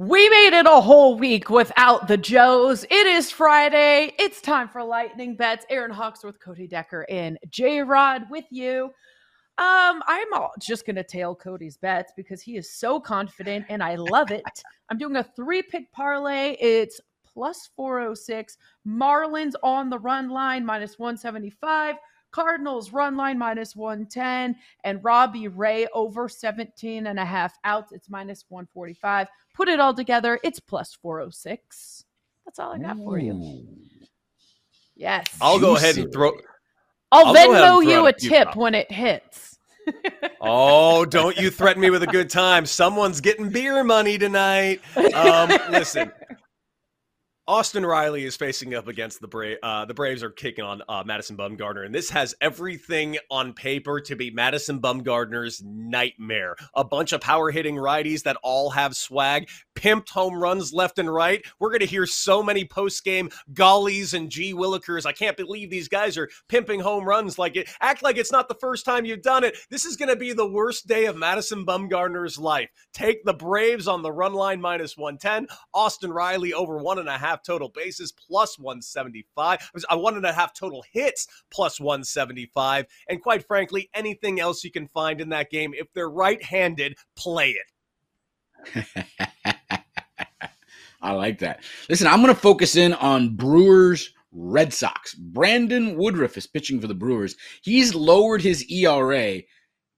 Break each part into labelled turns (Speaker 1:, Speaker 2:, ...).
Speaker 1: We made it a whole week without the Joes. It is Friday. It's time for lightning bets. Aaron Hawksworth, Cody Decker, and J Rod with you. Um, I'm just gonna tail Cody's bets because he is so confident and I love it. I'm doing a three pick parlay. It's plus 406. Marlins on the run line minus 175. Cardinals run line minus 110 and Robbie Ray over 17 and a half outs. It's minus 145. Put it all together, it's plus 406. That's all I got for you. Yes.
Speaker 2: I'll go ahead and throw.
Speaker 1: I'll, I'll Venmo you a tip when it hits.
Speaker 2: oh, don't you threaten me with a good time. Someone's getting beer money tonight. Um, listen, Austin Riley is facing up against the Brave. Uh, the Braves are kicking on uh, Madison Bumgarner, and this has everything on paper to be Madison Bumgarner's nightmare. A bunch of power hitting righties that all have swag, pimped home runs left and right. We're going to hear so many post game gollies and G Willikers. I can't believe these guys are pimping home runs like it. Act like it's not the first time you've done it. This is going to be the worst day of Madison Bumgarner's life. Take the Braves on the run line minus 110. Austin Riley over one and a half half total bases plus 175. I one and a half total hits plus 175. And quite frankly, anything else you can find in that game, if they're right handed, play it.
Speaker 3: I like that. Listen, I'm going to focus in on Brewers Red Sox. Brandon Woodruff is pitching for the Brewers. He's lowered his ERA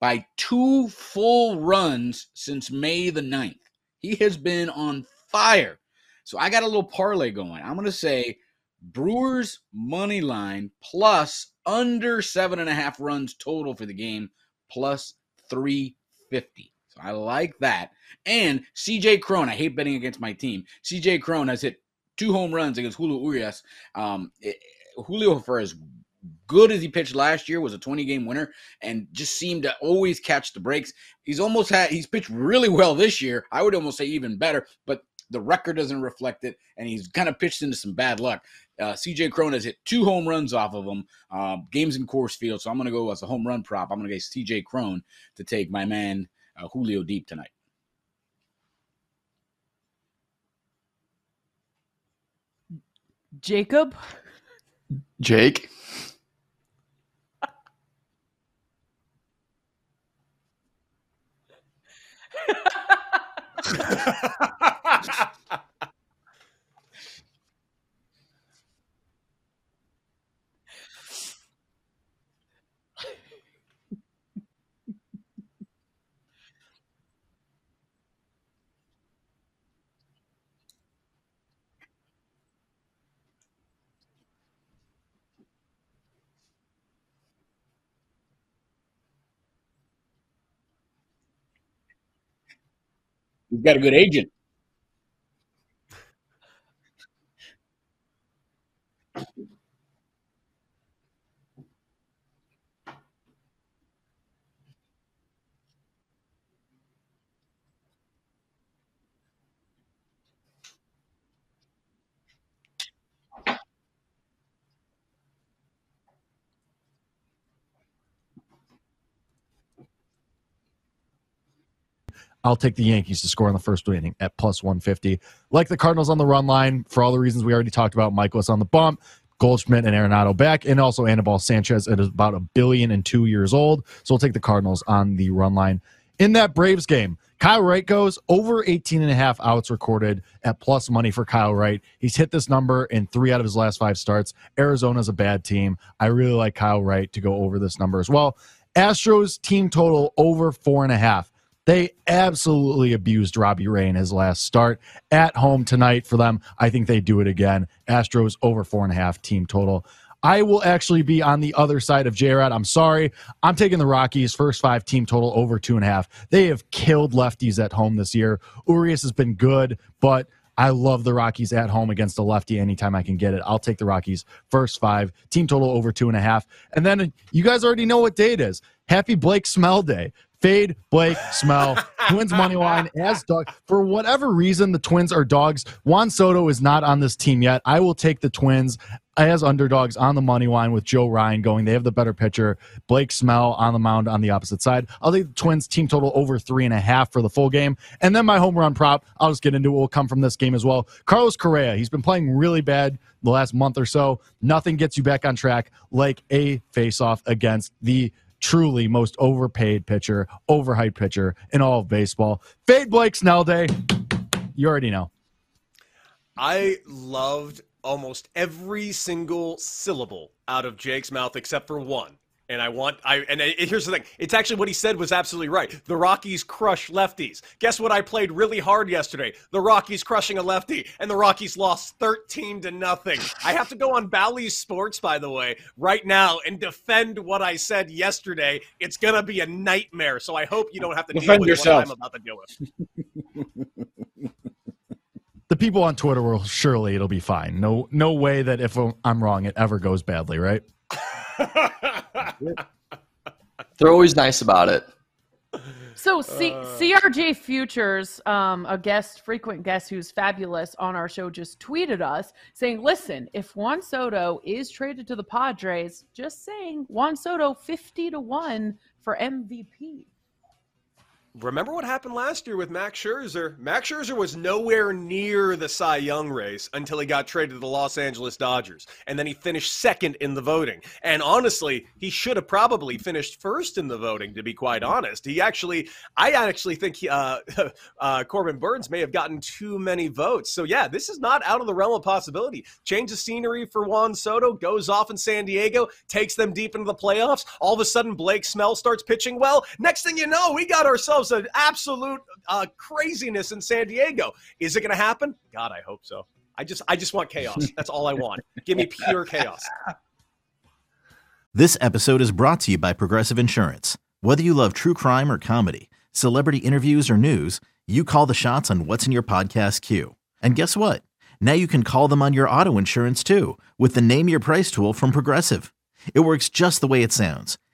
Speaker 3: by two full runs since May the 9th. He has been on fire. So I got a little parlay going. I'm going to say Brewers money line plus under seven and a half runs total for the game plus 350. So I like that. And CJ Cron, I hate betting against my team. CJ Cron has hit two home runs against Julio Urias. Um, it, Julio, for as good as he pitched last year, was a 20 game winner and just seemed to always catch the breaks. He's almost had, he's pitched really well this year. I would almost say even better, but the record doesn't reflect it, and he's kind of pitched into some bad luck. Uh, CJ Cron has hit two home runs off of him, um, games in Coors Field. So I'm going to go as a home run prop. I'm going to get CJ Cron to take my man uh, Julio deep tonight.
Speaker 1: Jacob?
Speaker 4: Jake?
Speaker 3: He's got a good agent.
Speaker 5: I'll take the Yankees to score in the first inning at plus 150. Like the Cardinals on the run line for all the reasons we already talked about. Mikolas on the bump, Goldschmidt and Arenado back, and also Anibal Sanchez at about a billion and two years old. So we'll take the Cardinals on the run line. In that Braves game, Kyle Wright goes over 18 and a half outs recorded at plus money for Kyle Wright. He's hit this number in three out of his last five starts. Arizona's a bad team. I really like Kyle Wright to go over this number as well. Astros team total over four and a half. They absolutely abused Robbie Ray in his last start at home tonight for them. I think they do it again. Astros over four and a half team total. I will actually be on the other side of J Rod. I'm sorry. I'm taking the Rockies first five team total over two and a half. They have killed lefties at home this year. Urias has been good, but I love the Rockies at home against a lefty anytime I can get it. I'll take the Rockies first five, team total over two and a half. And then you guys already know what day it is. Happy Blake Snell Day. Fade, Blake, Snell, Twins money line as dog. For whatever reason, the Twins are dogs. Juan Soto is not on this team yet. I will take the Twins as underdogs on the money line with Joe Ryan going. They have the better pitcher. Blake Snell on the mound on the opposite side. I'll take the Twins team total over three and a half for the full game. And then my home run prop, I'll just get into it, will come from this game as well. Carlos Correa, he's been playing really bad the last month or so. Nothing gets you back on track like a face off against the truly most overpaid pitcher, overhyped pitcher in all of baseball. Fade Blake Snell Day. You already know.
Speaker 2: I loved almost every single syllable out of Jake's mouth except for one. And I want I and here's the thing. It's actually what he said was absolutely right. The Rockies crush lefties. Guess what I played really hard yesterday? The Rockies crushing a lefty and the Rockies lost 13 to nothing. I have to go on Bally's Sports by the way right now and defend what I said yesterday. It's going to be a nightmare. So I hope you don't have to
Speaker 3: defend
Speaker 2: deal with
Speaker 3: yourself.
Speaker 2: what I'm about to deal with.
Speaker 5: the people on Twitter will surely it'll be fine. No no way that if I'm wrong it ever goes badly, right?
Speaker 4: They're always nice about it.
Speaker 1: So C-
Speaker 2: Uh.
Speaker 1: CRJ Futures, um, a guest, frequent guest who's fabulous on our show, just tweeted us saying, "Listen, if Juan Soto is traded to the Padres, just saying Juan Soto fifty to one for MVP."
Speaker 2: Remember what happened last year with Max Scherzer? Max Scherzer was nowhere near the Cy Young race until he got traded to the Los Angeles Dodgers. And then he finished second in the voting. And honestly, he should have probably finished first in the voting, to be quite honest. He actually, I actually think he, uh, uh, Corbin Burnes may have gotten too many votes. So yeah, this is not out of the realm of possibility. Change of scenery for Juan Soto, goes off in San Diego, takes them deep into the playoffs. All of a sudden, Blake Snell starts pitching well. Next thing you know, we got ourselves an absolute uh, craziness in San Diego. Is it going to happen? God, I hope so. I just, I just want chaos. That's all I want. Give me pure chaos.
Speaker 6: This episode is brought to you by Progressive Insurance. Whether you love true crime or comedy, celebrity interviews or news, you call the shots on what's in your podcast queue. And guess what? Now you can call them on your auto insurance too with the Name Your Price tool from Progressive. It works just the way it sounds.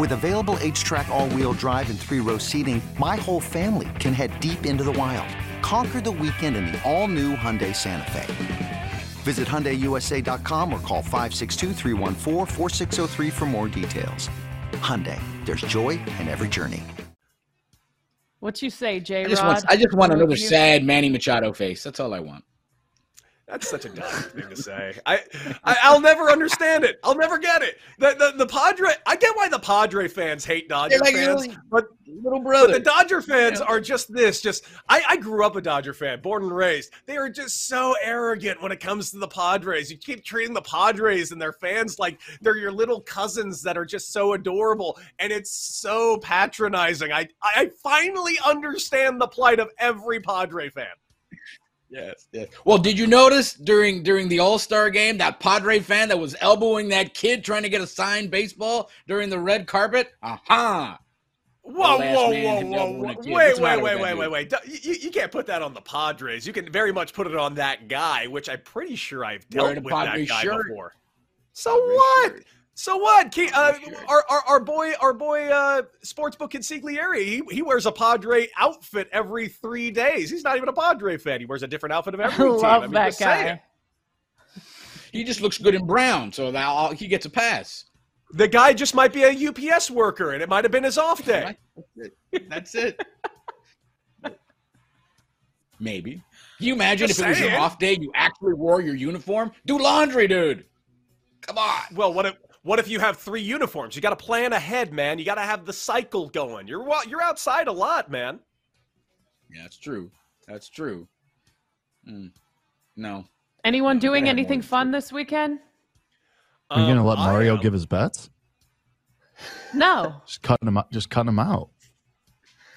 Speaker 7: With available HTRAC, all wheel drive, and three row seating, my whole family can head deep into the wild. Conquer the weekend in the all new Hyundai Santa Fe. Visit HyundaiUSA.com or call 562 for more details. Hyundai, there's joy in every journey.
Speaker 1: What you say, J
Speaker 3: I just want, I just want another sad Manny Machado face. That's all I want.
Speaker 2: That's such a dumb thing to say. I, I I'll never understand it. I'll never get it. The the, the Padre. I get why the Padre fans hate Dodger
Speaker 3: like
Speaker 2: fans,
Speaker 3: little-
Speaker 2: but
Speaker 3: Little
Speaker 2: but
Speaker 3: brother.
Speaker 2: the Dodger fans
Speaker 3: Yeah.
Speaker 2: are just this. Just I, I grew up a Dodger fan, born and raised. They are just so arrogant when it comes to the Padres. You keep treating the Padres and their fans like they're your little cousins that are just so adorable, and it's so patronizing. I I finally understand the plight of every Padre fan.
Speaker 3: Yes, yes. Well, did you notice during during the All Star game that Padre fan that was elbowing that kid trying to get a signed baseball during the red carpet? Aha!
Speaker 2: Whoa,
Speaker 3: last
Speaker 2: whoa, whoa, whoa, whoa.
Speaker 3: on a kid.
Speaker 2: Wait, wait, wait, wait, wait, wait. You, you can't put that on the Padres. You can very much put it on that guy, which I'm pretty sure I've dealt with that guy
Speaker 3: shirt.
Speaker 2: before. So what? So what? Ke- uh, our, our our boy our boy uh, sportsbook consigliere he, he wears a Padre outfit every three days. He's not even a Padre fan. He wears a different outfit of
Speaker 1: I
Speaker 2: every team.
Speaker 1: love
Speaker 2: I mean,
Speaker 1: that
Speaker 2: just saying.
Speaker 1: guy.
Speaker 3: He just looks good in brown, so now he gets a pass.
Speaker 2: The guy just might be a UPS worker, and it might have been his off day.
Speaker 3: That's it. Maybe. Can you imagine
Speaker 2: Just
Speaker 3: if it was your off day, you actually wore your uniform? Do laundry, dude. Come on.
Speaker 2: Well, what if what if you have three uniforms? You got to plan ahead, man. You got to have the cycle going. You're wa- you're outside a lot, man.
Speaker 3: Yeah, that's true. That's true. Mm. No.
Speaker 1: Anyone
Speaker 3: No,
Speaker 1: doing anything fun this weekend?
Speaker 5: Are you gonna
Speaker 2: Um,
Speaker 5: let
Speaker 2: I
Speaker 5: Mario
Speaker 2: am.
Speaker 5: give his bets?
Speaker 1: No.
Speaker 5: Just cutting him out. Just cutting him out.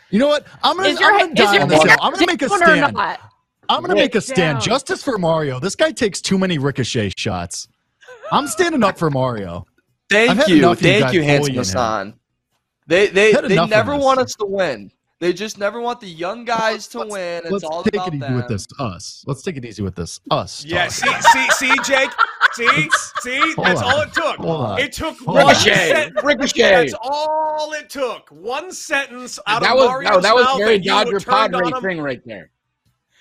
Speaker 5: You know what? I'm gonna,
Speaker 1: Is your,
Speaker 5: I'm gonna
Speaker 1: is your
Speaker 5: on this. I'm gonna make a
Speaker 1: down or
Speaker 5: stand.
Speaker 1: not?
Speaker 5: I'm gonna make a stand.
Speaker 1: down.
Speaker 5: Justice for Mario. This guy takes too many ricochet shots. I'm standing up for Mario. I've
Speaker 4: Thank you,
Speaker 5: enough of you
Speaker 4: thank you, handsome. Hassan. They they they never want us to win. They just never want the young guys to win. It's
Speaker 5: Let's
Speaker 4: all
Speaker 5: take
Speaker 4: about
Speaker 5: it easy
Speaker 4: them.
Speaker 5: with this. Us. Let's take it easy with this. Us.
Speaker 2: Yeah, see, see, see, Jake. See, see, that's
Speaker 5: on.
Speaker 2: all it took. It took
Speaker 5: Hold
Speaker 2: one.
Speaker 3: Ricochet.
Speaker 2: sentence.
Speaker 3: Ricochet.
Speaker 2: That's all it took. One sentence out
Speaker 3: that
Speaker 2: of
Speaker 3: was
Speaker 2: Mario's
Speaker 3: no, that was
Speaker 2: mouth
Speaker 3: very
Speaker 2: and you
Speaker 3: Dodger
Speaker 2: turned
Speaker 3: Padre
Speaker 2: on him.
Speaker 3: thing right there.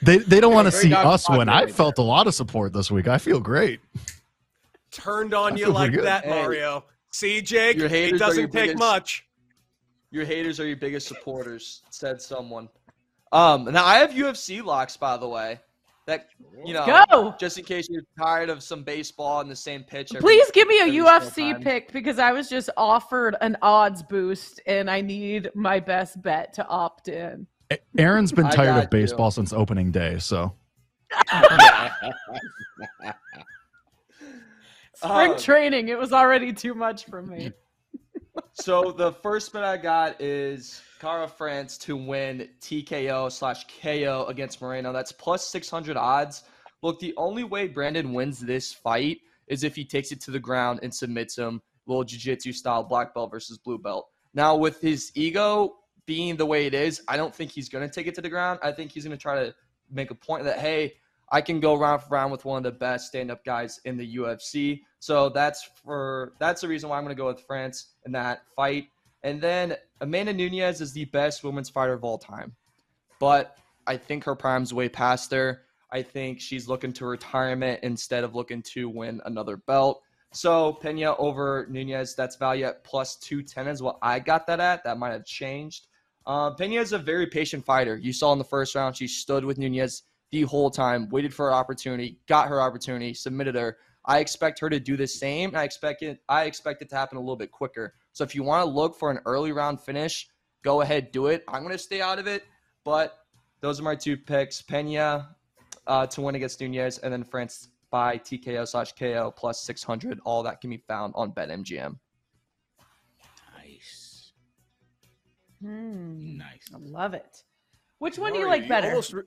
Speaker 5: They they don't want to see us win. I felt a lot of support this week. I feel great.
Speaker 2: Turned on you like
Speaker 5: good.
Speaker 2: that,
Speaker 4: Hey,
Speaker 2: Mario. See, Jake,
Speaker 4: your
Speaker 2: it
Speaker 4: haters are
Speaker 2: doesn't take
Speaker 4: biggest-
Speaker 2: much.
Speaker 4: Your haters are your biggest supporters, said someone. Um, now I have UFC locks, by the way. That you know,
Speaker 1: Go.
Speaker 4: just in case you're tired of some baseball on the same pitch. every-
Speaker 1: Please give me a UFC pick because I was just offered an odds boost and I need my best bet to opt in.
Speaker 5: Aaron's been tired
Speaker 4: got
Speaker 5: of
Speaker 4: you.
Speaker 5: baseball since opening day, so
Speaker 1: Spring
Speaker 4: Um,
Speaker 1: training, it was already too much for me.
Speaker 4: So the first bet I got is Kara-France to win TKO slash KO against Moreno. That's plus 600 odds. Look, the only way Brandon wins this fight is if he takes it to the ground and submits him, little jiu-jitsu style black belt versus blue belt. Now, with his ego being the way it is, I don't think he's going to take it to the ground. I think he's going to try to make a point that, hey, I can go round for round with one of the best stand-up guys in the UFC. So that's for that's the reason why I'm going to go with France in that fight. And then Amanda Nunes is the best women's fighter of all time. But I think her prime's way past her. I think she's looking to retirement instead of looking to win another belt. So Pena over Nunes, that's value at plus 210 is what I got that at. That might have changed. Uh, Pena is a very patient fighter. You saw in the first round, she stood with Nunes the whole time, waited for her opportunity, got her opportunity, submitted her. I expect her to do the same. I expect it. I expect it to happen a little bit quicker. So if you want to look for an early round finish, go ahead, do it. I'm going to stay out of it, but those are my two picks: Pena uh, to win against Nunes, and then France by TKO slash KO plus 600. All that can be found on BetMGM.
Speaker 3: Nice.
Speaker 1: Hmm,
Speaker 3: Nice.
Speaker 1: I love it. Which one do you like better?
Speaker 2: almost re-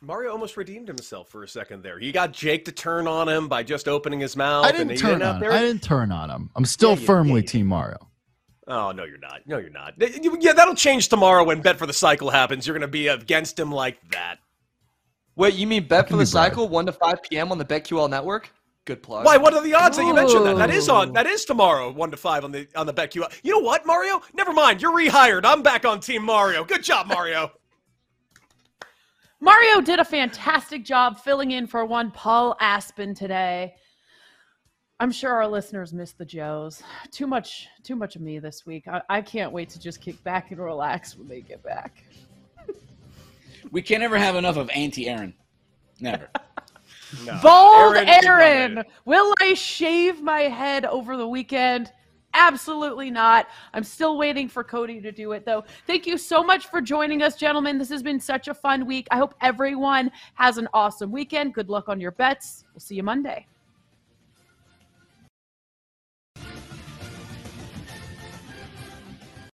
Speaker 2: Mario almost redeemed himself for a second there. He got Jake to turn on him by just opening his mouth.
Speaker 5: I didn't
Speaker 2: he
Speaker 5: turn on.
Speaker 2: there.
Speaker 5: I didn't turn on him. I'm still
Speaker 2: Yeah, you
Speaker 5: firmly
Speaker 2: did.
Speaker 5: Team Mario.
Speaker 2: Oh no, you're not. No, you're not. Yeah, that'll change tomorrow when Bet for the Cycle happens. You're going to be against him like that.
Speaker 4: Wait, you mean bet for the
Speaker 5: be bribed.
Speaker 4: cycle 1 to 5 p.m. on the BetQL network? Good plug.
Speaker 2: Why? What are the odds that you mentioned that? That is on. That is tomorrow, one to five on the on the BetQL. You know what, Mario? Never mind. You're rehired. I'm back on Team Mario. Good job, Mario.
Speaker 1: Mario did a fantastic job filling in for one Paul Aspen today. I'm sure our listeners miss the Joes. Too much, too much of me this week. I, I can't wait to just kick back and relax when they get back.
Speaker 3: We can't ever have enough of Auntie Aaron. Never.
Speaker 2: No.
Speaker 1: Bold
Speaker 2: Aaron
Speaker 1: Aaron, will I shave my head over the weekend? Absolutely not. I'm still waiting for Cody to do it, though. Thank you so much for joining us, gentlemen. This has been such a fun week. I hope everyone has an awesome weekend. Good luck on your bets. We'll see you Monday.